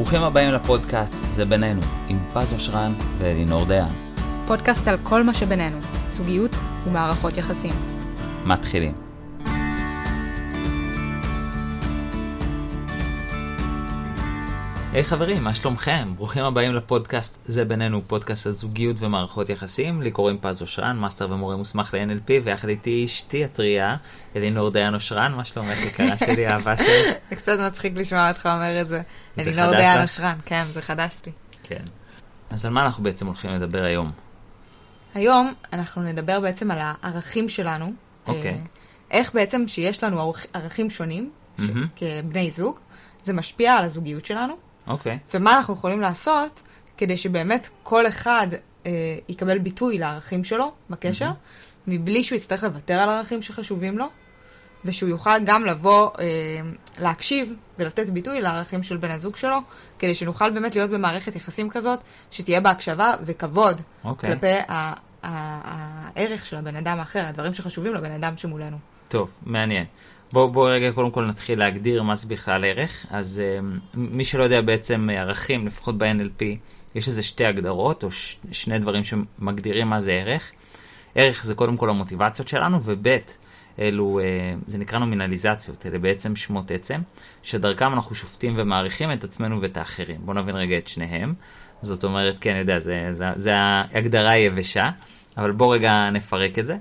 ברוכים הבאים לפודקאסט "זה בינינו" עם פז אושרן ואלינור דיין. פודקאסט על כל מה שבינינו, זוגיות ומערכות יחסים. מתחילים. היי, חברים, מה שלומכם? ברוכים הבאים לפודקאסט "זה בינינו", פודקאסט על זוגיות ומערכות יחסים. לי קוראים פז אושרן, מאסטר ומורה מוסמך ל-NLP, ויחד איתי אשתי הטריה, אלינור דיין אושרן, מה שלומך יקרה שלי, אהבה שלי? זה קצת מצחיק לשמוע אותך אומר את זה. אלינור דיין אושרן, כן, זה חדש לי. כן. אז על מה אנחנו בעצם הולכים לדבר היום? היום אנחנו נדבר בעצם על הערכים שלנו. אוקיי. אה, איך בעצם שיש לנו ערכים שונים, כבני זוג, זה משפיע על הזוגיות שלנו. אוקיי. ומה אנחנו יכולים לעשות כדי שבאמת כל אחד אה, יקבל ביטוי לערכים שלו בקשר, mm-hmm. מבלי שהוא יצטרך לוותר על ערכים שחשובים לו, ושהוא יוכל גם לבוא, אה, להקשיב ולתת ביטוי לערכים של בן הזוג שלו, כדי שנוכל באמת להיות במערכת יחסים כזאת, שתהיה בה הקשבה וכבוד okay. אוקיי. כלפי ה- הערך של הבן אדם האחר, הדברים שחשובים לבן אדם שמולנו. טוב, מעניין. בואו בוא רגע קודם כל נתחיל להגדיר מה זה בכלל ערך. אז uh, מי שלא יודע בעצם ערכים, לפחות ב-NLP, יש איזה שתי הגדרות, או ש- שני דברים שמגדירים מה זה ערך. ערך זה קודם כל המוטיבציות שלנו, וב' אלו, uh, זה נקרא נומינליזציות, אלה בעצם שמות עצם, שדרכם אנחנו שופטים ומעריכים את עצמנו ואת האחרים. בואו נבין רגע את שניהם. זאת אומרת, כן, אני יודע, זה, זה, זה ההגדרה היבשה, אבל בואו רגע נפרק את זה.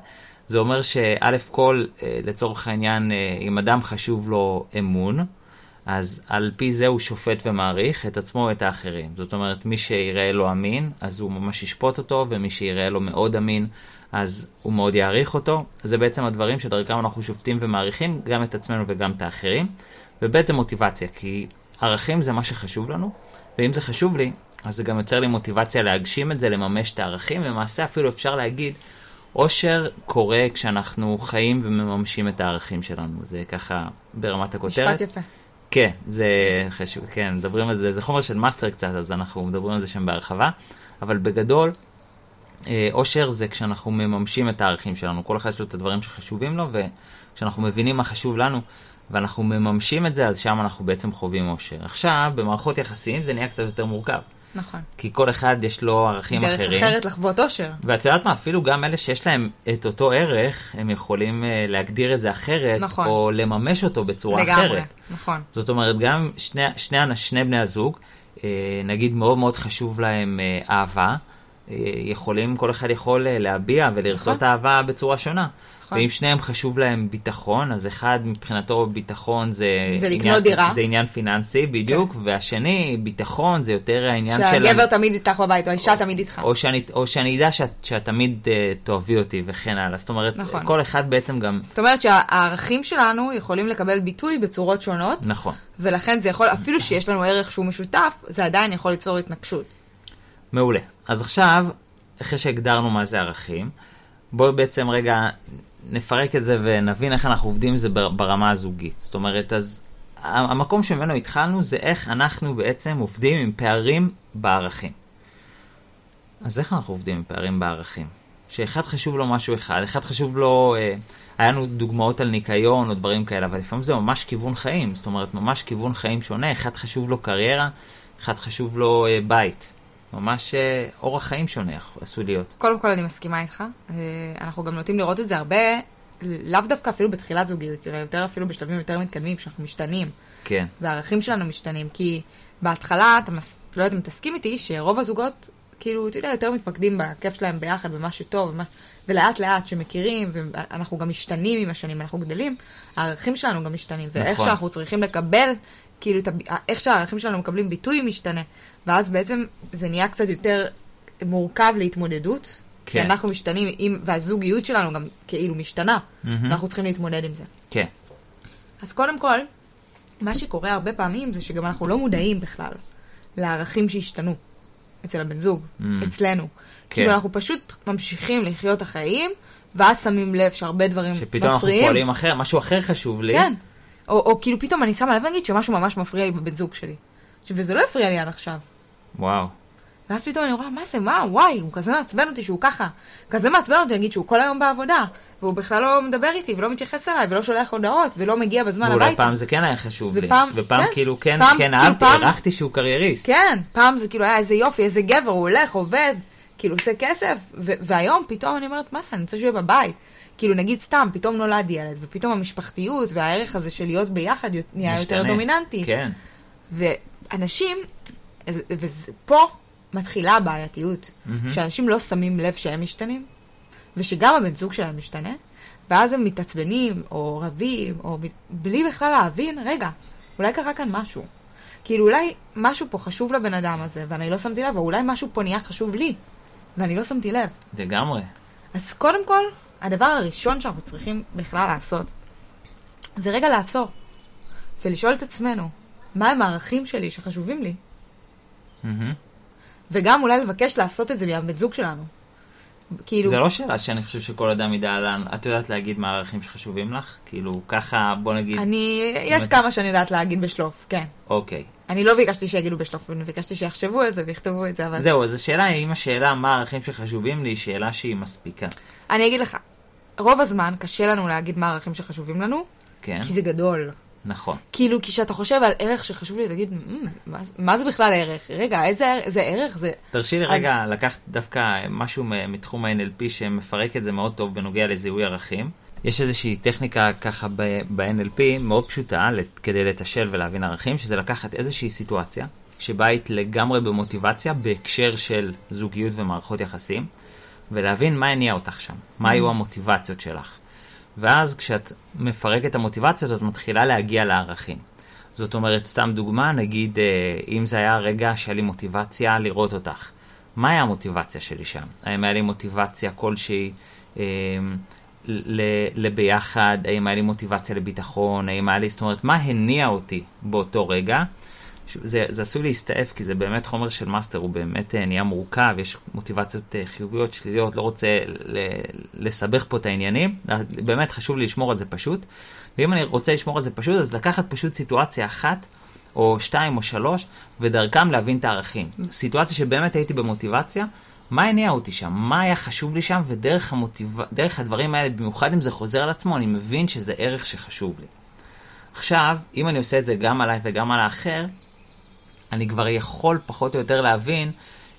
זה אומר שא' כל, אה, לצורך העניין, אה, אם אדם חשוב לו אמון, אז על פי זה הוא שופט ומעריך את עצמו ואת האחרים. זאת אומרת, מי שיראה לו אמין, אז הוא ממש ישפוט אותו, ומי שיראה לו מאוד אמין, אז הוא מאוד יעריך אותו. זה בעצם הדברים שדרכם אנחנו שופטים ומעריכים גם את עצמנו וגם את האחרים. ובעצם מוטיבציה, כי ערכים זה מה שחשוב לנו, ואם זה חשוב לי, אז זה גם יוצר לי מוטיבציה להגשים את זה, לממש את הערכים, למעשה אפילו אפשר להגיד אושר קורה כשאנחנו חיים ומממשים את הערכים שלנו, זה ככה ברמת הכותרת. משפט יפה. כן, זה חשוב, כן, מדברים על זה, זה חומר של מאסטר קצת, אז אנחנו מדברים על זה שם בהרחבה, אבל בגדול, אה, אושר זה כשאנחנו מממשים את הערכים שלנו, כל אחד יש לו את הדברים שחשובים לו, וכשאנחנו מבינים מה חשוב לנו, ואנחנו מממשים את זה, אז שם אנחנו בעצם חווים אושר. עכשיו, במערכות יחסים זה נהיה קצת יותר מורכב. נכון. כי כל אחד יש לו ערכים דרך אחרים. דרך אחרת לחוות אושר. ואת יודעת מה, אפילו גם אלה שיש להם את אותו ערך, הם יכולים uh, להגדיר את זה אחרת, נכון. או לממש אותו בצורה לגמרי, אחרת. נכון. זאת אומרת, גם שני, שני, שני בני הזוג, uh, נגיד מאוד מאוד חשוב להם uh, אהבה, יכולים, כל אחד יכול uh, להביע ולרצות נכון. אהבה בצורה שונה. נכון. ואם שניהם חשוב להם ביטחון, אז אחד מבחינתו ביטחון זה... זה לקנות עניין, דירה. זה עניין פיננסי, בדיוק, כן. והשני, ביטחון זה יותר העניין של... שהגבר תמיד איתך בבית, או האישה תמיד איתך. או שאני, או שאני אדע שאת, שאת תמיד uh, תאהבי אותי וכן הלאה. זאת אומרת, נכון. כל אחד בעצם גם... זאת אומרת שהערכים שלנו יכולים לקבל ביטוי בצורות שונות, נכון. ולכן זה יכול, אפילו שיש לנו ערך שהוא משותף, זה עדיין יכול ליצור התנגשות. מעולה. אז עכשיו, אחרי שהגדרנו מה זה ערכים, בואו בעצם רגע נפרק את זה ונבין איך אנחנו עובדים עם זה ברמה הזוגית. זאת אומרת, אז המקום שממנו התחלנו זה איך אנחנו בעצם עובדים עם פערים בערכים. אז איך אנחנו עובדים עם פערים בערכים? שאחד חשוב לו משהו אחד, אחד חשוב לו, אה, היה לנו דוגמאות על ניקיון או דברים כאלה, אבל לפעמים זה ממש כיוון חיים, זאת אומרת, ממש כיוון חיים שונה, אחד חשוב לו קריירה, אחד חשוב לו אה, בית. ממש אה, אורח חיים שונה עשוי להיות. קודם כל אני מסכימה איתך, אה, אנחנו גם נוטים לראות את זה הרבה, לאו דווקא אפילו בתחילת זוגיות, אלא יותר אפילו בשלבים יותר מתקדמים, שאנחנו משתנים. כן. והערכים שלנו משתנים, כי בהתחלה, אתה מס... לא יודעת אם תסכים איתי, שרוב הזוגות, כאילו, אתה יודע, יותר מתמקדים בכיף שלהם ביחד, במה שטוב, ומה... ולאט לאט שמכירים, ואנחנו גם משתנים עם השנים, אנחנו גדלים, הערכים שלנו גם משתנים, ואיך נכון. שאנחנו צריכים לקבל, כאילו, איך שהערכים שלנו מקבלים ביטוי משתנה, ואז בעצם זה נהיה קצת יותר מורכב להתמודדות, כן. כי אנחנו משתנים, עם... והזוגיות שלנו גם כאילו משתנה, Mm-hmm. אנחנו צריכים להתמודד עם זה. כן. אז קודם כל, מה שקורה הרבה פעמים זה שגם אנחנו לא מודעים בכלל לערכים שהשתנו אצל הבן זוג, Mm. אצלנו. כן. כאילו אנחנו פשוט ממשיכים לחיות החיים, ואז שמים לב שהרבה דברים שפתאום אנחנו מפריעים. פועלים אחר, משהו אחר חשוב לי. כן. או, או כאילו פתאום אני שמה לב נגיד שמשהו ממש מפריע לי בבן זוג שלי. וזה לא הפריע לי עד עכשיו. וואו. ואז פתאום אני רואה, מה זה, מה, וואי, הוא כזה מעצבן אותי שהוא ככה. כזה מעצבן אותי, נגיד, שהוא כל היום בעבודה, והוא בכלל לא מדבר איתי, ולא מתייחס אליי, ולא שולח הודעות, ולא מגיע בזמן ואולי הביתה. פעם זה כן היה חשוב לי. ופעם- ופעם כן. כאילו כן, פעם- כן כאילו אהבתי, פעם- הערכתי שהוא קרייריסט. כן, פעם זה כאילו היה איזה יופי, איזה גבר, הוא הולך, עובד, כאילו עושה כסף, והיום פתאום אני אומרת, מה זה, אני רוצה שהוא יהיה בבית. כאילו נגיד סתם, פתאום נולד ילד, ופתאום המשפחתיות והערך הזה של להיות ביחד נהיה יותר משתנה. דומיננטי. כן. ואנשים, ופה מתחילה הבעייתיות, מהמם. שאנשים לא שמים לב שהם משתנים, ושגם הבן זוג שלהם משתנה, ואז הם מתעצבנים, או רבים, או בלי בכלל להבין, רגע, אולי קרה כאן משהו. כאילו אולי משהו פה חשוב לבן אדם הזה, ואני לא שמתי לב, או אולי משהו פה נהיה חשוב לי, ואני לא שמתי לב. לגמרי. אז קודם כל, הדבר הראשון שאנחנו צריכים בכלל לעשות, זה רגע לעצור, ולשאול את עצמנו, מה הם הערכים שלי שחשובים לי? מהמם. וגם אולי לבקש לעשות את זה מהבן זוג שלנו. כאילו, זה לא שאלה שאני חושב שכל אדם ידע לאן, את יודעת להגיד מה הערכים שחשובים לך? כאילו, ככה, בוא נגיד, אני, יש את- כמה שאני יודעת להגיד בשלוף, כן. אוקיי. אני לא ביקשתי שיגידו בשלוף, אני ביקשתי שיחשבו על זה ויכתבו את זה, אבל... זהו, אז השאלה היא, אם השאלה מה הערכים שחשובים לי, היא שאלה שהיא מספיקה. אני אגיד לך, רוב הזמן קשה לנו להגיד מה הערכים שחשובים לנו, כן? כי זה גדול. נכון. כאילו, כשאתה חושב על ערך שחשוב לי, תגיד, "מ, מה, מה זה בכלל ערך? רגע, איזה? זה ערך? זה... תרשי לי אז- רגע לקחת דווקא משהו מתחום ה-NLP שמפרק את זה מאוד טוב בנוגע לזיהוי ערכים. יש איזושהי טכניקה ככה ב-NLP מאוד פשוטה כדי לתשל ולהבין ערכים, שזה לקחת איזושהי סיטואציה שבה היית לגמרי במוטיבציה בהקשר של זוגיות ומערכות יחסים, ולהבין מה הניע אותך שם, מה היו המוטיבציות שלך. ואז כשאת מפרקת את המוטיבציות, את מתחילה להגיע לערכים. זאת אומרת, סתם דוגמה, נגיד, אה, אם זה היה רגע שהיה לי מוטיבציה לראות אותך, מה היה המוטיבציה שלי שם? האם היה לי מוטיבציה כלשהי ל- לביחד? האם היה לי מוטיבציה לביטחון? האם היה לי, זאת אומרת, מה הניע אותי באותו רגע? זה, זה עשוי להסתעף, כי זה באמת חומר של מאסטר, הוא באמת אה, נהיה מורכב, יש מוטיבציות אה, חיוביות, שליליות, לא רוצה לסבך פה את העניינים, אה, באמת חשוב לי לשמור על זה פשוט. ואם אני רוצה לשמור על זה פשוט, אז לקחת פשוט סיטואציה אחת, או שתיים או שלוש, ודרכם להבין את הערכים. סיטואציה שבאמת הייתי במוטיבציה, מה הניע אותי שם? מה היה חשוב לי שם? ודרך המוטיב... הדברים האלה, במיוחד אם זה חוזר על עצמו, אני מבין שזה ערך שחשוב לי. עכשיו, אם אני עושה את זה גם עליי וגם על האחר, אני כבר יכול פחות או יותר להבין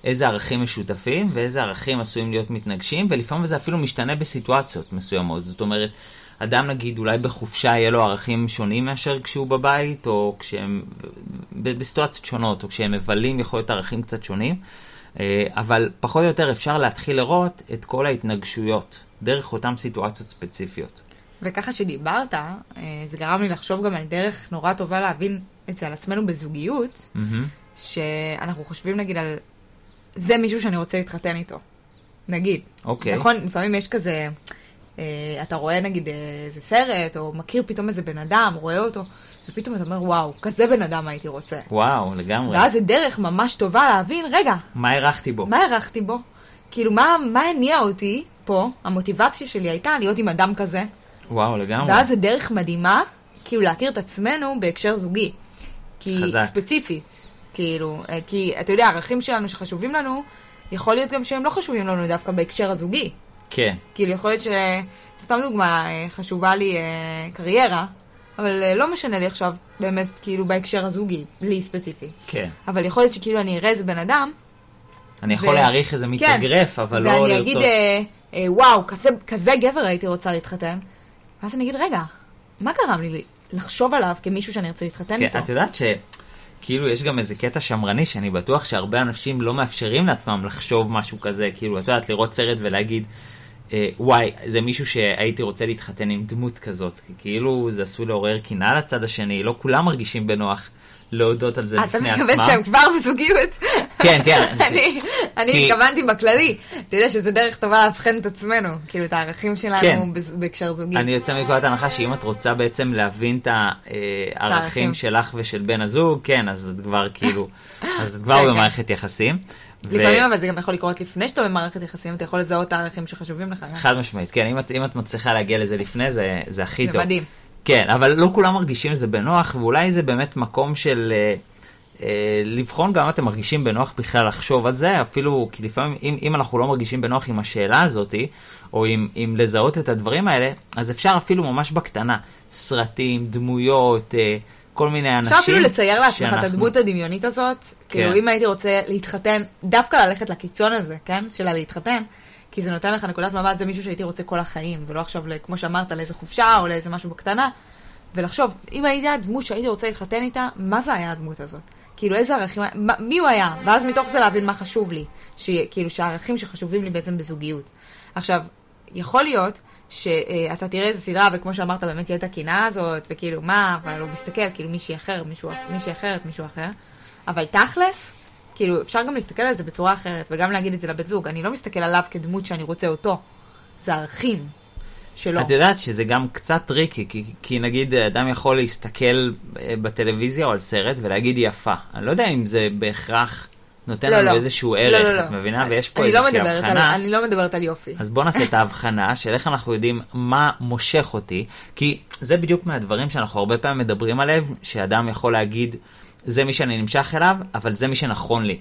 איזה ערכים משותפים ואיזה ערכים עשויים להיות מתנגשים, ולפעמים זה אפילו משתנה בסיטואציות מסוימות. זאת אומרת, אדם נגיד אולי בחופשה יהיה לו ערכים שונים מאשר כשהוא בבית, או כשהם, בסיטואציות שונות, או כשהם מבלים יכול להיות ערכים קצת שונים, אבל פחות או יותר אפשר להתחיל לראות את כל ההתנגשויות דרך אותן סיטואציות ספציפיות. וככה שדיברת, אה, זה גרם לי לחשוב גם על דרך נורא טובה להבין את זה על עצמנו בזוגיות, מהמם. שאנחנו חושבים נגיד על זה מישהו שאני רוצה להתחתן איתו. נגיד. אוקיי. נכון, לפעמים יש כזה, אה, אתה רואה נגיד אה, איזה סרט, או מכיר פתאום איזה בן אדם, רואה אותו, ופתאום אתה אומר, וואו, כזה בן אדם הייתי רוצה. וואו, לגמרי. ואז זה דרך ממש טובה להבין, רגע, מה הערכתי בו? מה הערכתי בו? כאילו, מה, מה הניע אותי פה? המוטיבציה שלי הייתה להיות עם אדם כזה, וואו, לגמרי. ואז זה דרך מדהימה, כאילו להכיר את עצמנו בהקשר זוגי. כי חזק. ספציפית, כאילו, אה, כי אתה יודע, הערכים שלנו שחשובים לנו, יכול להיות גם שהם לא חשובים לנו דווקא בהקשר הזוגי. כן. כאילו, יכול להיות ש... סתם דוגמה, אה, חשובה לי אה, קריירה, אבל אה, לא משנה לי עכשיו באמת, כאילו, בהקשר הזוגי, לי ספציפי. כן. אבל יכול להיות שכאילו אני אראה איזה בן אדם, אני יכול ו- להעריך איזה מתאגרף, אבל לא ואני לרצות. אגיד, אה, אה, וואו, כזה, כזה גבר הייתי רוצה להתחתן. ואז אני אגיד, רגע, מה גרם לי לחשוב עליו כמישהו שאני ארצה להתחתן כן, איתו? את יודעת שכאילו יש גם איזה קטע שמרני שאני בטוח שהרבה אנשים לא מאפשרים לעצמם לחשוב משהו כזה, כאילו, את יודעת, לראות סרט ולהגיד, וואי, זה מישהו שהייתי רוצה להתחתן עם דמות כזאת, כי כאילו זה עשוי לעורר קנאה לצד השני, לא כולם מרגישים בנוח להודות על זה אתה בפני עצמם. מתכוון שהם כבר בזוגיות? כן, כן. אני אני כי- התכוונתי בכללי. אתה יודע שזה דרך טובה לאבחן את עצמנו, כאילו את הערכים כן. שלנו בז- בהקשר זוגי. אני יוצא מנקודת הנחה שאם את רוצה בעצם להבין את הערכים. הערכים שלך ושל בן הזוג, כן, אז את כבר כאילו, אז את כבר כן, כן. במערכת יחסים. לפעמים אבל זה גם יכול לקרות לפני שאתה במערכת יחסים, אתה יכול לזהות את הערכים שחשובים לך. חד משמעית, כן, אם את, אם את מצליחה להגיע לזה לפני, זה, זה הכי זה טוב. מדהים. כן, אבל לא כולם מרגישים את זה בנוח, ואולי זה באמת מקום של, אה, אה, לבחון גם אם אתם מרגישים בנוח בכלל לחשוב על זה, אפילו כי לפעמים אם, אם אנחנו לא מרגישים בנוח עם השאלה הזאתי, או עם, עם לזהות את הדברים האלה, אז אפשר אפילו ממש בקטנה, סרטים, דמויות, אה, כל מיני אנשים. אפשר אפילו לצייר לעצמך שאנחנו- את הדמות הדמיונית הזאת. כאילו, אם הייתי רוצה להתחתן, דווקא ללכת לקיצון הזה, כן? של הלהתחתן, כי זה נותן לך נקודת מבט, זה מישהו שהייתי רוצה כל החיים, ולא עכשיו, כמו שאמרת, לאיזה חופשה או לאיזה משהו בקטנה. ולחשוב, אם הייתי הדמות שהייתי רוצה להתחתן איתה, מה זה היה הדמות הזאת? כאילו, איזה ערכים, מה, מי הוא היה? ואז מתוך זה להבין מה חשוב לי. כאילו, שהערכים שחשובים לי בעצם בזוגיות. עכשיו, יכול להיות שאתה תראה איזה סדרה, וכמו שאמרת, באמת תהיה את הקנאה הזאת, וכאילו, מה, אבל הוא מסתכל, כאילו, מישהי אחר, מישהו, מישהי אחרת, מישהו אחר. אבל תכלס, כאילו, אפשר גם להסתכל על זה בצורה אחרת, וגם להגיד את זה לבן זוג. אני לא מסתכל עליו כדמות שאני רוצה אותו. זה ערכים שלו. את יודעת שזה גם קצת tricky, כי, כי נגיד אדם יכול להסתכל אה, בטלוויזיה או על סרט ולהגיד יפה. אני לא יודע אם זה בהכרח נותן לא, לנו לא. איזשהו לא, ערך, לא, לא. את מבינה? ויש פה אני לא איזושהי על- הבחנה. אני לא מדברת על יופי. אז בוא נעשה את ההבחנה של איך אנחנו יודעים מה מושך אותי, כי זה בדיוק מהדברים שאנחנו הרבה פעמים מדברים עליהם, שאדם יכול להגיד, זה מי שאני נמשך אליו, אבל זה מי שנכון לי.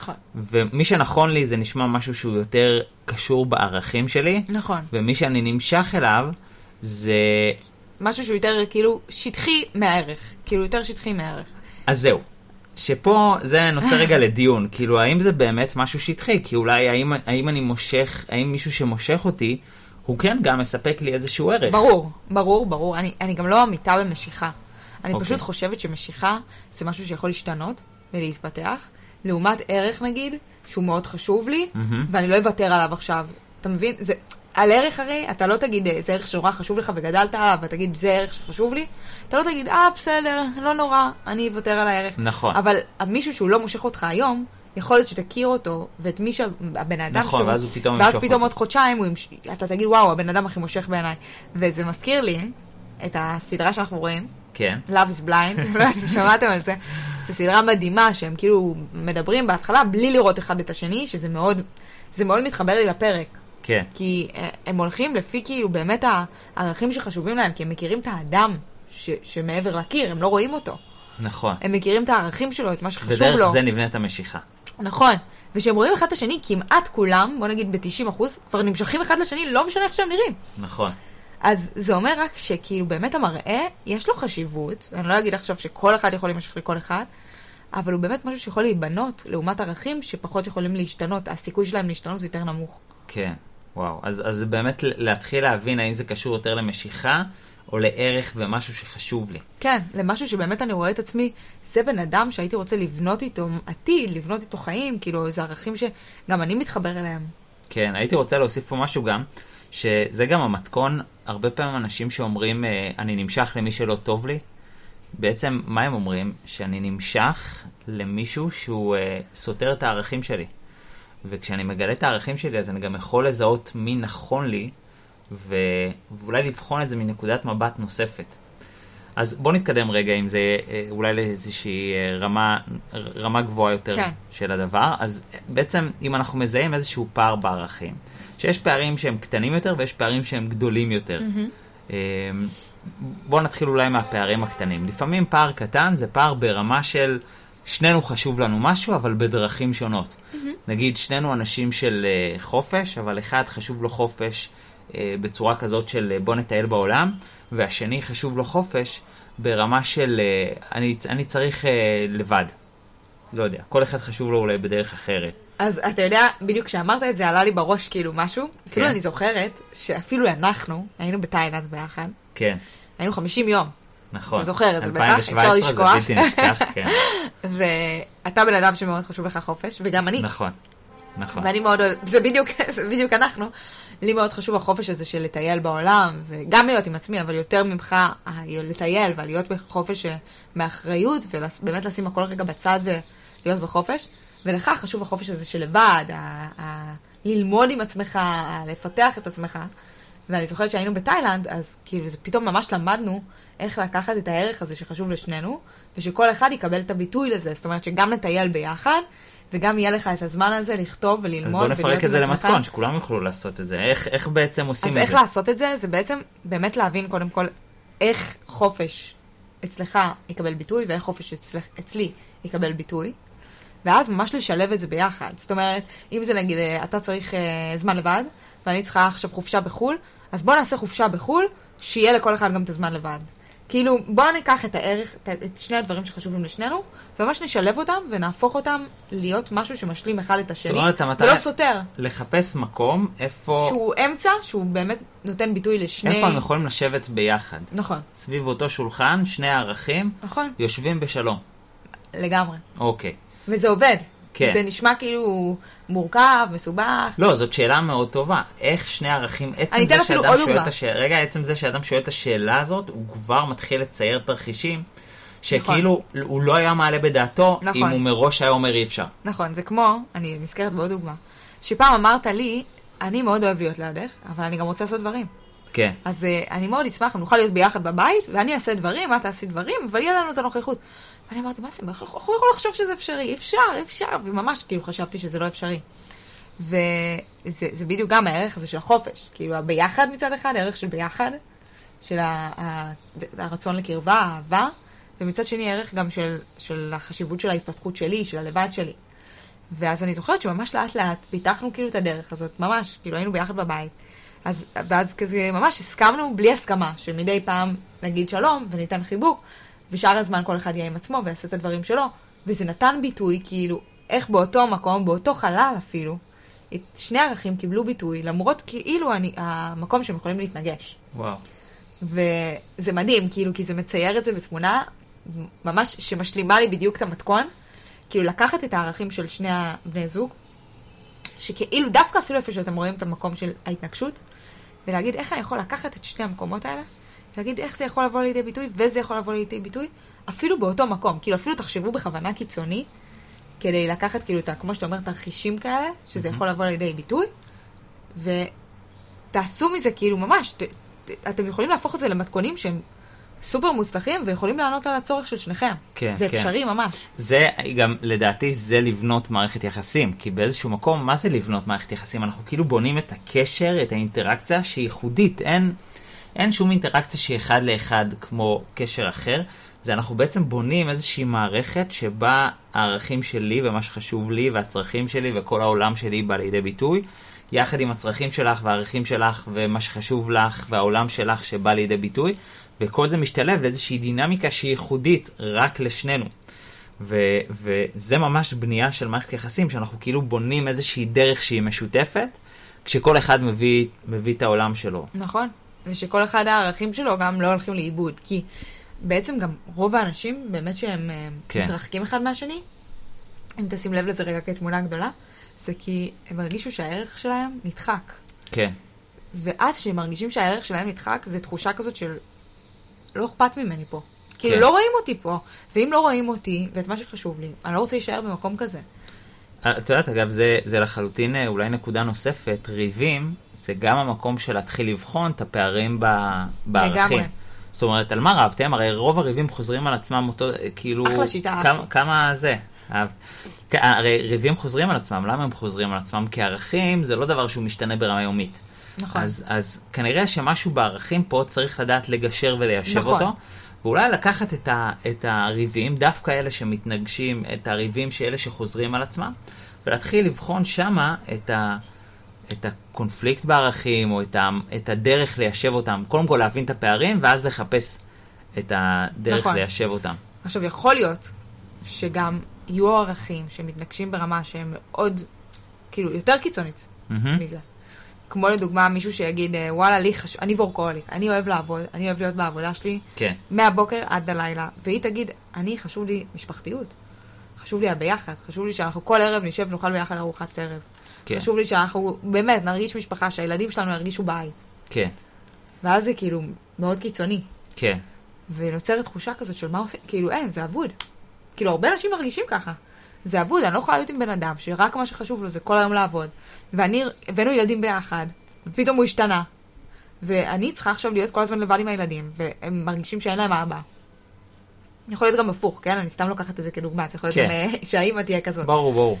נכון. ומי שנכון לי זה נשמע משהו שהוא יותר קשור בערכים שלי, נכון. ומי שאני נמשך אליו זה... משהו שהוא יותר כאילו שטחי מהערך. כאילו יותר שטחי מהערך. אז זהו. שפה זה נושא רגע לדיון, כאילו האם זה באמת משהו שטחי, כי אולי האם, האם אני מושך, האם מישהו שמושך אותי, הוא כן גם מספק לי איזשהו ערך. ברור, ברור, ברור. אני, אני גם לא אמיתה במשיכה. אני אוקיי. פשוט חושבת שמשיכה זה משהו שיכול להשתנות ולהתפתח, לעומת ערך נגיד, שהוא מאוד חשוב לי, מהמם. ואני לא אוותר עליו עכשיו. אתה מבין? זה, על ערך הרי, אתה לא תגיד, "אה, זה ערך שנורא חשוב לך וגדלת עליו, ותגיד, זה ערך שחשוב לי. אתה לא תגיד, אה, בסדר, לא נורא, אני אוותר על הערך. נכון. אבל מישהו שהוא לא מושך אותך היום, יכול להיות שתכיר אותו, ואת מי שהבן אדם נכון, שהוא... ואז הוא פתאום ואז פתאום. עוד חודשיים ימש... אתה תגיד, וואו, הבן אדם הכי מושך בעיניי. וזה מזכיר לי את הסדרה שאנחנו רואים, כן. Love is Blind, לא יודעת אם שמעתם על זה. זו סדרה מדהימה שהם כאילו מדברים בהתחלה בלי לראות אחד את השני, שזה מאוד, מאוד מתחבר לי לפרק. כן. כי אה, הם הולכים לפי כאילו באמת הערכים שחשובים להם, כי הם מכירים את האדם ש, שמעבר לקיר, הם לא רואים אותו. נכון. הם מכירים את הערכים שלו, את מה שחשוב ודרך לו. זה נבנית המשיכה. נכון. וכשהם רואים אחד את השני, כמעט כולם, בוא נגיד ב-90 אחוז, כבר נמשכים אחד לשני, לא משנה איך שהם נראים. נכון. אז זה אומר רק שכאילו באמת המראה, יש לו חשיבות, אני לא אגיד עכשיו שכל אחד יכול להימשך לכל אחד, אבל הוא באמת משהו שיכול להיבנות לעומת ערכים שפחות יכולים להשתנות, הסיכוי שלהם להשתנות זה יותר נמוך. כן. וואו. אז, אז באמת להתחיל להבין האם זה קשור יותר למשיכה, או לערך ומשהו שחשוב לי. כן, למשהו שבאמת אני רואה את עצמי, זה בן אדם שהייתי רוצה לבנות איתו עתיד, לבנות איתו חיים, כאילו, זה ערכים שגם אני מתחבר אליהם. כן, הייתי רוצה להוסיף פה משהו גם, שזה גם המתכון, הרבה פעמים אנשים שאומרים, אה, אני נמשך למי שלא טוב לי, בעצם מה הם אומרים? שאני נמשך למישהו שהוא אה, סותר את הערכים שלי. וכשאני מגלה את הערכים שלי, אז אני גם יכול לזהות מי נכון לי, ו... ואולי לבחון את זה מנקודת מבט נוספת. אז בוא נתקדם רגע עם זה, אה, אולי לאיזושהי אה, רמה, רמה גבוהה יותר כן. של הדבר. אז אה, בעצם, אם אנחנו מזהים איזשהו פער בערכים, שיש פערים שהם קטנים יותר ויש פערים שהם גדולים יותר. אה, בואו נתחיל אולי מהפערים הקטנים. לפעמים פער קטן זה פער ברמה של שנינו חשוב לנו משהו, אבל בדרכים שונות. נגיד, שנינו אנשים של אה, חופש, אבל אחד חשוב לו חופש אה, בצורה כזאת של אה, בוא נטייל בעולם, והשני חשוב לו חופש ברמה של אה, אני, אני צריך אה, לבד. לא יודע, כל אחד חשוב לו אולי בדרך אחרת. אז אתה יודע, בדיוק כשאמרת את זה, עלה לי בראש כאילו משהו. אפילו כן. אני זוכרת שאפילו אנחנו, היינו בתאילנד ביחד, כן, היינו 50 יום, נכון. אתה זוכר את זה בטח? 2017 אפשר לשכוח. זה בלתי נשכח, כן. ואתה בן אדם שמאוד חשוב לך חופש, וגם אני. נכון, נכון. ואני מאוד אוהבת, זה בדיוק, זה בדיוק אנחנו. לי מאוד חשוב החופש הזה של לטייל בעולם, וגם להיות עם עצמי, אבל יותר ממך לטייל ולהיות בחופש אה, מאחריות, ובאמת לשים הכל רגע בצד ולהיות בחופש. ולך חשוב החופש הזה של לבד, ה- ה- ללמוד עם עצמך, לפתח את עצמך. ואני זוכרת שהיינו בתאילנד, אז כאילו זה פתאום ממש למדנו איך לקחת את הערך הזה שחשוב לשנינו, ושכל אחד יקבל את הביטוי לזה. זאת אומרת שגם נטייל ביחד, וגם יהיה לך את הזמן הזה לכתוב אז וללמוד בוא ולהיות עם נפרק את זה. למתכון, שכולם יוכלו לעשות את זה. איך, איך בעצם עושים אז את איך זה? לעשות את זה? זה בעצם באמת להבין קודם כל איך חופש אצלך יקבל ביטוי, ואיך חופש אצלך, אצלי יקבל ביטוי, ואז ממש לשלב את זה ביחד. זאת אומרת, אם זה נגיד, אה, אתה צריך אה, זמן לבד, ואני צריכה עכשיו חופשה בחו"ל, אז בוא נעשה חופשה בחו"ל, שיהיה לכל אחד גם את הזמן לבד. כאילו, בואו ניקח את הערך, את, שני הדברים שחשובים לשנינו, וממש נשלב אותם ונהפוך אותם להיות משהו שמשלים אחד את השני, אומרת, המטרה- ולא סותר. לחפש מקום איפה, שהוא אמצע, שהוא באמת נותן ביטוי לשני... איפה הם יכולים לשבת ביחד. נכון, סביב אותו שולחן, שני הערכים נכון, יושבים בשלום. לגמרי. אוקיי. וזה עובד. כן. זה נשמע כאילו מורכב, מסובך. לא, זאת שאלה מאוד טובה. איך שני ערכים, עצם זה שאדם שואל דוגמה. את השאלה, רגע, עצם זה שאדם שואל את השאלה הזאת, הוא כבר מתחיל לצייר תרחישים, שכאילו הוא לא היה מעלה בדעתו, נכון. אם הוא מראש היה אומר אי אפשר. נכון, זה כמו, אני נזכרת בעוד דוגמה, שפעם אמרת לי, אני מאוד אוהב להיות לידך, אבל אני גם רוצה לעשות דברים. כן. אז uh, אני מאוד אשמח אם נוכל להיות ביחד בבית, ואני אעשה דברים, את תעשי דברים, אבל יהיה לנו את הנוכחות. ואני אמרתי, מה זה, איך הוא יכול לחשוב שזה אפשרי? אפשר, אפשר, וממש כאילו חשבתי שזה לא אפשרי. וזה זה בדיוק גם הערך הזה של החופש, כאילו הביחד מצד אחד, הערך של ביחד, של ה, ה, הרצון לקרבה, האהבה, ומצד שני הערך גם של, של החשיבות של ההתפתחות שלי, של הלבד שלי. ואז אני זוכרת שממש לאט לאט פיתחנו כאילו את הדרך הזאת, ממש, כאילו היינו ביחד בבית. אז, ואז כזה ממש הסכמנו בלי הסכמה, שמדי פעם נגיד שלום וניתן חיבוק, ושאר הזמן כל אחד יהיה עם עצמו ויעשה את הדברים שלו, וזה נתן ביטוי, כאילו, איך באותו מקום, באותו חלל אפילו, את שני הערכים קיבלו ביטוי, למרות כאילו אני, המקום שהם יכולים להתנגש. וואו. וזה מדהים, כאילו, כי זה מצייר את זה בתמונה ממש שמשלימה לי בדיוק את המתכון. כאילו, לקחת את הערכים של שני הבני זוג, שכאילו דווקא אפילו איפה שאתם רואים את המקום של ההתנגשות, ולהגיד איך אני יכול לקחת את שני המקומות האלה, ולהגיד איך זה יכול לבוא לידי ביטוי, וזה יכול לבוא לידי ביטוי, אפילו באותו מקום. כאילו, אפילו תחשבו בכוונה קיצוני, כדי לקחת כאילו את, כמו שאתה אומר, תרחישים כאלה, שזה יכול לבוא לידי ביטוי, ותעשו מזה כאילו ממש, ת, ת, אתם יכולים להפוך את זה למתכונים שהם סופר מוצלחים, ויכולים לענות על הצורך של שניכם. כן, זה כן. אפשרי ממש. זה גם, לדעתי, זה לבנות מערכת יחסים. כי באיזשהו מקום, מה זה לבנות מערכת יחסים? אנחנו כאילו בונים את הקשר, את האינטראקציה שהיא ייחודית. אין, אין שום אינטראקציה שהיא אחד לאחד כמו קשר אחר. זה אנחנו בעצם בונים איזושהי מערכת שבה הערכים שלי ומה שחשוב לי והצרכים שלי וכל העולם שלי בא לידי ביטוי. יחד עם הצרכים שלך והערכים שלך ומה שחשוב לך והעולם שלך שבא לידי ביטוי. וכל זה משתלב לאיזושהי דינמיקה שהיא ייחודית רק לשנינו. ו- וזה ממש בנייה של מערכת יחסים, שאנחנו כאילו בונים איזושהי דרך שהיא משותפת, כשכל אחד מביא, מביא את העולם שלו. נכון. ושכל אחד הערכים שלו גם לא הולכים לאיבוד. כי בעצם גם רוב האנשים, באמת שהם אה, כן. מתרחקים אחד מהשני, אם תשים לב לזה רגע כתמונה גדולה, זה כי הם הרגישו שהערך שלהם נדחק. כן, ואז כשהם מרגישים שהערך שלהם נדחק, זו תחושה כזאת של לא אכפת ממני פה. כאילו, כן. לא רואים אותי פה. ואם לא רואים אותי, ואת מה שחשוב לי, אני לא רוצה להישאר במקום כזה. את יודעת, אגב, זה, זה לחלוטין אה, אולי נקודה נוספת, ריבים, זה גם המקום של להתחיל לבחון את הפערים ב, בערכים. לגמרי. זאת אומרת, על מה רבתם? הרי רוב הריבים חוזרים על עצמם אותו, אה, כאילו... אחלה שיטה, כמה. כמה זה? אהבת. הרי ריבים חוזרים על עצמם, למה הם חוזרים על עצמם? כי ערכים זה לא דבר שהוא משתנה ברמה יומית. נכון. אז, אז כנראה שמשהו בערכים פה צריך לדעת לגשר וליישב נכון. אותו. ואולי לקחת את, ה, את הריבים, דווקא אלה שמתנגשים, את הריבים שאלה שחוזרים על עצמם, ולהתחיל לבחון שמה את, ה, את הקונפליקט בערכים, או את, ה, את הדרך ליישב אותם. קודם כל להבין את הפערים, ואז לחפש את הדרך נכון. ליישב אותם. עכשיו, יכול להיות שגם יהיו ערכים שמתנגשים ברמה שהם מאוד, כאילו, יותר קיצונית מהמם. מזה. כמו לדוגמה מישהו שיגיד, אה, וואלה, לי חשוב, אני וורקוהוליק, אני אוהב לעבוד, אני אוהב להיות בעבודה שלי כן, מהבוקר עד הלילה, והיא תגיד, אני, חשוב לי משפחתיות. חשוב לי הביחד, חשוב לי שאנחנו כל ערב נשב ונאכל ביחד ארוחת ערב. כן, חשוב לי שאנחנו באמת נרגיש משפחה, שהילדים שלנו ירגישו בית. כן, ואז זה כאילו מאוד קיצוני. כן. ונוצרת תחושה כזאת של מה עושים, כאילו אין, זה אבוד. כאילו הרבה אנשים מרגישים ככה. זה אבוד, אני לא יכולה להיות עם בן אדם שרק מה שחשוב לו זה כל היום לעבוד. ואני, הבאנו ילדים ביחד, ופתאום הוא השתנה. ואני צריכה עכשיו להיות כל הזמן לבד עם הילדים, והם מרגישים שאין להם אבא. יכול להיות גם הפוך, כן? אני סתם לוקחת את זה כדוגמה, זה יכול להיות כן. גם אה, שהאימא תהיה כזאת. ברור, ברור.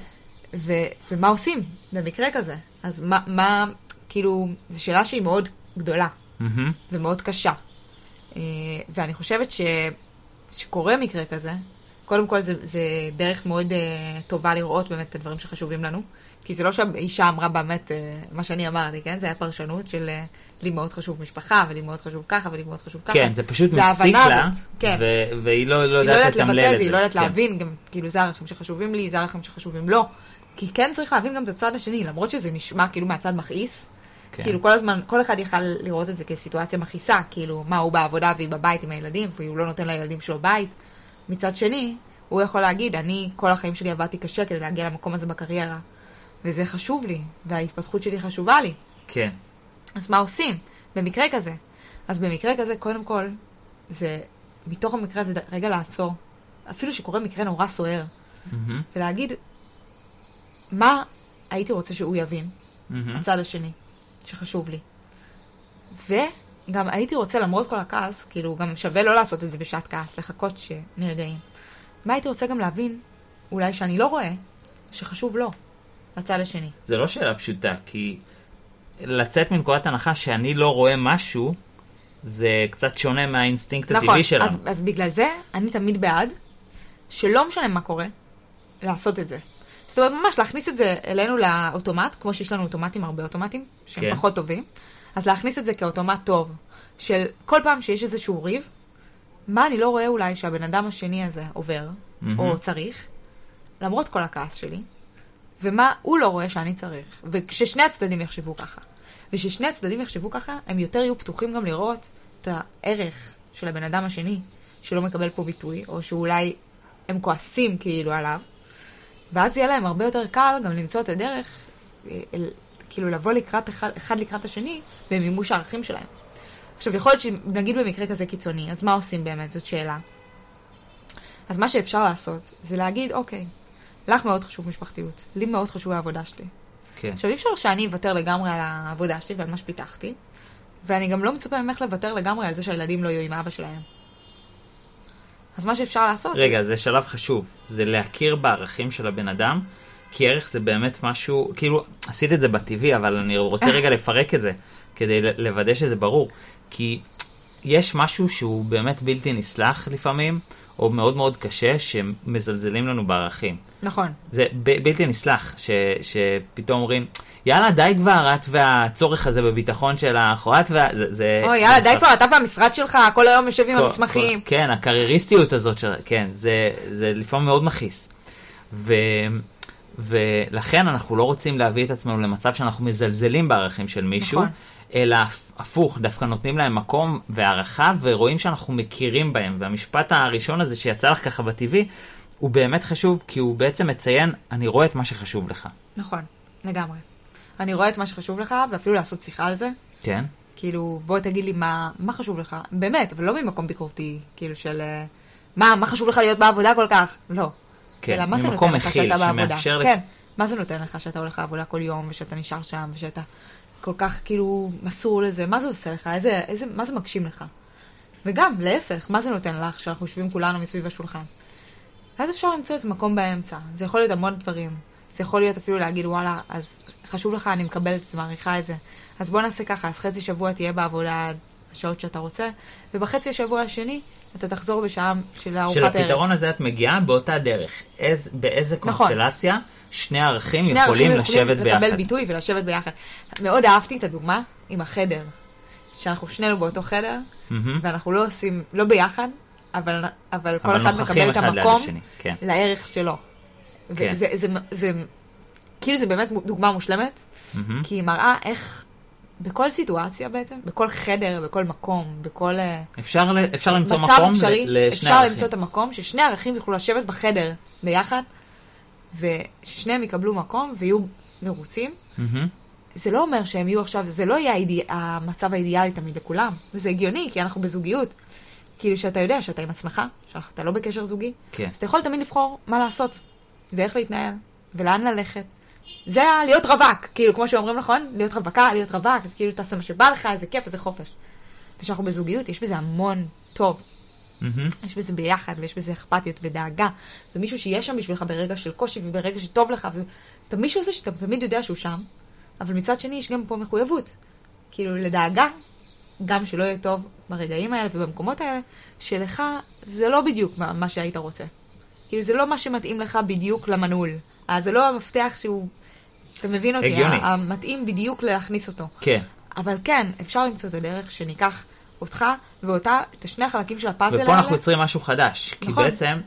ו- ומה עושים במקרה כזה? אז מה, מה, כאילו, זו שאלה שהיא מאוד גדולה. מהמם. ומאוד קשה. אה, ואני חושבת ש... שקורה מקרה כזה, קודם כל זה, זה דרך מאוד uh, טובה לראות באמת את הדברים שחשובים לנו. כי זה לא שהאישה אמרה באמת uh, מה שאני אמרתי, כן? זה היה פרשנות של uh, לי מאוד חשוב משפחה, ולי מאוד חשוב ככה, ולי מאוד חשוב ככה. כן, זה פשוט זה מציק לה, הזאת, כן. ו- והיא לא, לא היא לא יודעת לבטא את זה. היא לא יודעת כן. להבין גם, כאילו זה הערכים שחשובים לי, זה הערכים שחשובים לו. כי כן צריך להבין גם את הצד השני, למרות שזה נשמע כאילו מהצד מכעיס. כן. כאילו כל הזמן, כל אחד יכל לראות את זה כסיטואציה מכעיסה, כאילו מה הוא בעבודה והיא בבית עם הילדים, והוא לא נותן לילדים שלו בית. מצד שני, הוא יכול להגיד, אני כל החיים שלי עבדתי קשה כדי להגיע למקום הזה בקריירה, וזה חשוב לי, וההתפתחות שלי חשובה לי. כן. אז מה עושים במקרה כזה? אז במקרה כזה, קודם כל, זה, מתוך המקרה הזה, רגע לעצור. אפילו שקורה מקרה נורא סוער, מהמם, ולהגיד, מה הייתי רוצה שהוא יבין, מהמם. הצד השני, שחשוב לי. וגם הייתי רוצה, למרות כל הכעס, כאילו, גם שווה לא לעשות את זה בשעת כעס, לחכות שנרגעים. מה הייתי רוצה גם להבין, אולי שאני לא רואה, שחשוב לו, לצד השני. זה לא שאלה פשוטה, כי לצאת מנקודת הנחה שאני לא רואה משהו, זה קצת שונה מהאינסטינקט נכון, הטבעי שלנו. אז, אז בגלל זה אני תמיד בעד, שלא משנה מה קורה, לעשות את זה. זאת אומרת, ממש להכניס את זה אלינו לאוטומט, כמו שיש לנו אוטומטים, הרבה אוטומטים, שהם. כן. פחות טובים, אז להכניס את זה כאוטומט טוב, של כל פעם שיש איזשהו ריב, מה אני לא רואה אולי שהבן אדם השני הזה עובר, מהמם. או צריך, למרות כל הכעס שלי, ומה הוא לא רואה שאני צריך. וכששני הצדדים יחשבו ככה, וכששני הצדדים יחשבו ככה, הם יותר יהיו פתוחים גם לראות את הערך של הבן אדם השני, שלא מקבל פה ביטוי, או שאולי הם כועסים כאילו עליו, ואז יהיה להם הרבה יותר קל גם למצוא את הדרך, אה, כאילו לבוא לקראת אחד, אחד לקראת השני במימוש הערכים שלהם. עכשיו, יכול להיות שנגיד במקרה כזה קיצוני, אז מה עושים באמת? זאת שאלה. אז מה שאפשר לעשות, זה להגיד, אוקיי, לך מאוד חשוב משפחתיות, לי מאוד חשוב העבודה שלי. כן. עכשיו, אי אפשר שאני אוותר לגמרי על העבודה שלי ועל מה שפיתחתי, ואני גם לא מצפה ממך לוותר לגמרי על זה שהילדים לא יהיו עם אבא שלהם. אז מה שאפשר לעשות... רגע, זה שלב חשוב. זה להכיר בערכים של הבן אדם, כי ערך זה באמת משהו, כאילו, עשית את זה בטבעי, אבל אני רוצה רגע לפרק את זה, כדי לוודא שזה ברור. כי יש משהו שהוא באמת בלתי נסלח לפעמים, או מאוד מאוד קשה, שמזלזלים לנו בערכים. נכון. זה ב- בלתי נסלח, ש, שפתאום אומרים, יאללה, די כבר, את והצורך הזה בביטחון שלך, או את וה... זה, זה, אוי, יאללה, די כבר, אתה והמשרד שלך, כל היום יושב עם כל- המסמכים. כל- כן, הקרייריסטיות הזאת, של, כן, זה, זה לפעמים מאוד מכעיס. ו, ולכן אנחנו לא רוצים להביא את עצמנו למצב שאנחנו מזלזלים בערכים של מישהו, נכון. אלא הפ- הפוך, דווקא נותנים להם מקום והערכה, ורואים שאנחנו מכירים בהם. והמשפט הראשון הזה שיצא לך ככה בטבעי, הוא באמת חשוב, כי הוא בעצם מציין, אני רואה את מה שחשוב לך. נכון, לגמרי. אני רואה את מה שחשוב לך, ואפילו לעשות שיחה על זה. כן? כאילו, בוא תגיד לי מה, מה חשוב לך. באמת, אבל לא ממקום ביקורתי, כאילו של... מה, מה חשוב לך להיות בעבודה כל כך? לא. כן, אלא מה זה נותן לך שאתה בעבודה? כן, מה זה נותן לך שאתה הולך לעבודה כל יום, ושאתה נשאר שם, ושאתה כל כך כאילו מסור לזה? מה זה עושה לך? איזה, איזה, מה זה מגשים לך? וגם, להפך, מה זה נותן לך שאנחנו יושבים כולנו מסביב השולחן? ואז אפשר למצוא איזה מקום באמצע. זה יכול להיות המון דברים. זה יכול להיות אפילו להגיד, וואלה, אז חשוב לך, אני מקבלת את זה, מעריכה את זה. אז בוא נעשה ככה, אז חצי שבוע תהיה בעבודה השעות שאתה רוצה, ובחצי השבוע השני אתה תחזור בשעה של ארוחת ערב. שלפתרון הזה את מגיעה באותה דרך. איז, באיזה נכון. קונסטלציה שני ערכים שני יכולים ערכים לשבת ביחד. לקבל ביטוי ולשבת ביחד. מאוד אהבתי את הדוגמה עם החדר. שאנחנו שנינו באותו חדר, מהמם. ואנחנו לא עושים, לא ביחד, אבל, אבל כל אבל אחד מקבל את אחד ליד המקום כן. לערך שלו. כן. וזה, זה, זה, כאילו זה באמת דוגמה מושלמת, מהמם. כי היא מראה איך בכל סיטואציה בעצם, בכל חדר, בכל מקום, בכל אה, אפשר, אפשר למצוא מקום אפשרי, לשני אפשר ערכים. למצוא את המקום ששני ערכים יוכלו לשבת בחדר ביחד, וששניהם יקבלו מקום ויהיו מרוצים. מהמם. זה לא אומר שהם יהיו עכשיו, זה לא יהיה האידי, המצב האידיאלי תמיד לכולם, וזה הגיוני, כי אנחנו בזוגיות. כאילו שאתה יודע שאתה עם עצמך, שאתה לא בקשר זוגי, כן. אז אתה יכול תמיד לבחור מה לעשות, ואיך להתנהל, ולאן ללכת. זה היה להיות רווק, כאילו, כמו שאומרים נכון, להיות רווקה, להיות רווק, אז כאילו תעשה מה שבא לך, איזה כיף, איזה חופש. וכשאנחנו בזוגיות, יש בזה המון טוב. מהמם. יש בזה ביחד, ויש בזה אכפתיות ודאגה, ומישהו שיהיה שם בשבילך ברגע של קושי וברגע שטוב לך, ואתה מישהו הזה שאתה תמיד יודע שהוא שם, אבל מצד שני יש גם פה מחויבות. כאילו, לדאגה, גם שלא יהיה טוב ברגעים האלה ובמקומות האלה, שלך זה לא בדיוק מה, מה שהיית רוצה. כאילו זה לא מה שמתאים לך בדיוק למנעול. אז זה לא המפתח שהוא, אתה מבין אותי, הגיוני. המתאים בדיוק להכניס אותו. כן. אבל כן, אפשר למצוא את הדרך שניקח אותך ואותה, את השני החלקים של הפאזל האלה. ופה אנחנו יוצרים משהו חדש. כי נכון. בעצם,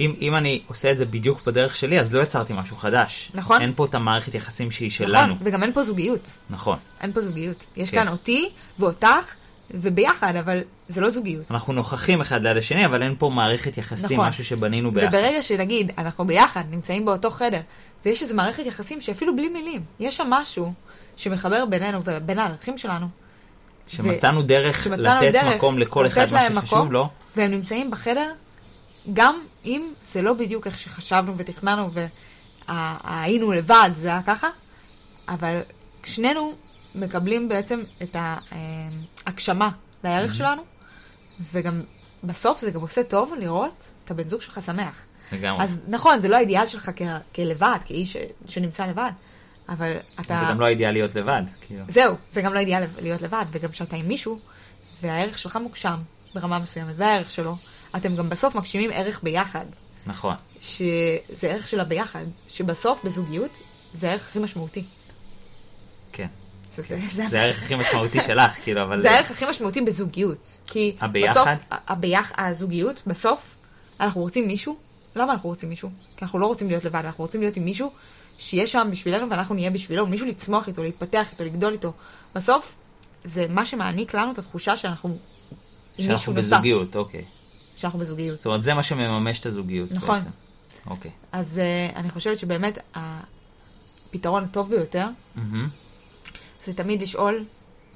אם, אם אני עושה את זה בדיוק בדרך שלי, אז לא יצרתי משהו חדש. נכון. אין פה את המערכת יחסים שהיא שלנו. נכון, וגם אין פה זוגיות. נכון. אין פה זוגיות. יש כן. כאן אותי ואותך, וביחד, אבל זה לא זוגיות. אנחנו נוכחים אחד ליד השני, אבל אין פה מערכת יחסים, נכון. משהו שבנינו ביחד. וברגע שנגיד, אנחנו ביחד, נמצאים באותו חדר, ויש איזו מערכת יחסים שאפילו בלי מילים, יש שם משהו שמחבר בינינו ובין הערכים שלנו, שמצאנו דרך שמצאנו לתת דרך מקום לכל לתת אחד מה שחשוב מקום. לו. והם נמצאים בחדר, גם אם זה לא בדיוק איך שחשבנו ותכננו והיינו לבד, זה היה ככה, אבל שנינו מקבלים בעצם את ההגשמה לערך שלנו, וגם בסוף זה גם עושה טוב לראות את הבן זוג שלך שמח. לגמרי. אז נכון, זה לא האידיאל שלך כ- כלבד, כאיש ש- שנמצא לבד, אבל אתה... זה גם לא האידיאל להיות לבד. כאילו. זהו, זה גם לא אידיאל להיות לבד, וגם כשאתה עם מישהו, והערך שלך מוגשם ברמה מסוימת, והערך שלו, אתם גם בסוף מגשימים ערך ביחד, נכון. שזה ערך של הביחד, שבסוף בזוגיות זה הערך הכי משמעותי. כן. זה, הערך הכי משמעותי שלך, כאילו, אבל... זה הערך הכי משמעותי בזוגיות. כי הביחד? בסוף, הביח, הזוגיות, בסוף, אנחנו רוצים מישהו. למה אנחנו רוצים מישהו? כי אנחנו לא רוצים להיות לבד, אנחנו רוצים להיות עם מישהו שיהיה שם בשבילנו ואנחנו נהיה בשבילו, מישהו לצמוח איתו, להתפתח איתו, לגדול איתו. בסוף, זה מה שמעניק לנו את התחושה שאנחנו שאנחנו מישהו נוסף. בזוגיות, אוקיי. שאנחנו בזוגיות. זאת אומרת, זה מה שמממש את הזוגיות נכון. בעצם. אוקיי. אז uh, אני חושבת שבאמת הפתרון הטוב ביותר, מהמם. זה תמיד לשאול,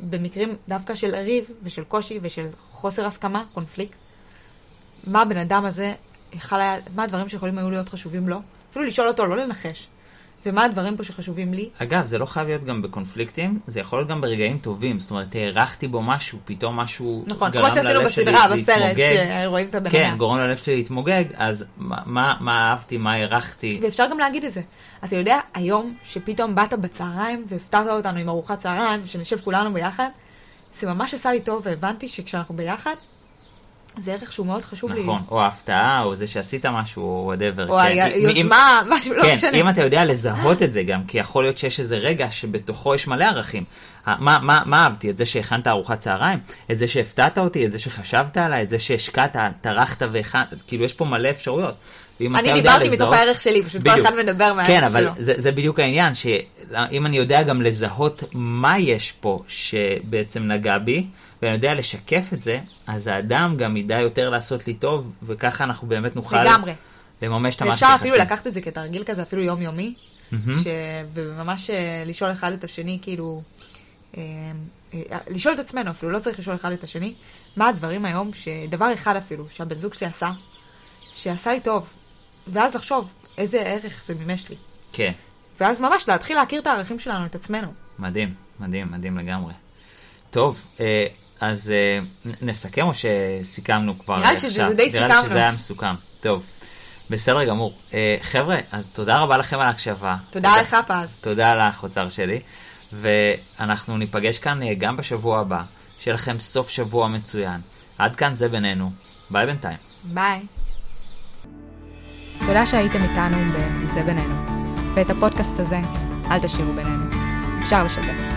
במקרים דווקא של ריב ושל קושי ושל חוסר הסכמה, קונפליקט, מה הבן אדם הזה היה, מה הדברים שיכולים היו להיות חשובים לו, אפילו לשאול אותו, לא לנחש, ומה הדברים פה שחשובים לי, אגב, זה לא חייב להיות גם בקונפליקטים, זה יכול להיות גם ברגעים טובים. זאת אומרת, הערכתי בו משהו, פתאום משהו נכון, גרם כמו שעשינו ללב שלי בסדרה, בסרט, להתמוגג. שרואים את הבן כן. גורם ללב שלי להתמוגג, אז מה- מה מה אהבתי, מה הערכתי. ואפשר גם להגיד את זה. אתה יודע, היום שפתאום באת בצהריים והפתעת אותנו עם ארוחת צהריים, ושנשב כולנו ביחד, זה ממש עשה לי טוב, והבנתי שכשאנחנו ביחד, זה ערך שהוא מאוד חשוב לי. נכון, או ההפתעה, או זה שעשית משהו, או וואטאבר. או היוזמה, משהו, לא כן, משנה. אם אתה יודע לזהות את זה גם, כי יכול להיות שיש איזה רגע שבתוכו יש מלא ערכים. מה, מה, מה אהבתי? את זה שהכנת ארוחת צהריים? את זה שהפתעת אותי? את זה שחשבת עליי? את זה שהשקעת, טרחת והכנת? כאילו, יש פה מלא אפשרויות. אני דיברתי מתוך הערך שלי, פשוט כל. אחד מדבר מהערך כן, אבל שלו. זה, זה בדיוק העניין, שאם אני יודע גם לזהות מה יש פה שבעצם נגע בי, ואני יודע לשקף את זה, אז האדם גם ידע יותר לעשות לי טוב, וככה אנחנו באמת נוכל לגמרי. לממש את המערכת ואפשר היחסים. אפילו לקחת את זה כתרגיל כזה, אפילו יומיומי, מהמם. ש... וממש אה, לשאול אחד את השני, כאילו, אה, אה, לשאול את עצמנו אפילו, לא צריך לשאול אחד את השני, מה הדברים היום, שדבר אחד אפילו, שהבן זוג שלי עשה, שעשה לי טוב, ואז לחשוב איזה ערך זה מימש לי. כן, ואז ממש להתחיל להכיר את הערכים שלנו, את עצמנו. מדהים, מדהים, מדהים לגמרי. טוב, אה, אז אה, נסכם או שסיכמנו כבר נראה לי? שזה די נראה לי סיכמנו. שזה היה מסוכם. טוב, בסדר גמור. אה, חבר'ה, אז תודה רבה לכם על ההקשבה. תודה לך, פז. תודה לך, אוצר שלי. ואנחנו ניפגש כאן גם בשבוע הבא. שיהיה לכם סוף שבוע מצוין. עד כאן זה בינינו. ביי בינתיים. ביי. תודה שהייתם איתנו ב"זה בינינו", ואת הפודקאסט הזה, אל תשאירו בינינו. אפשר לשתף.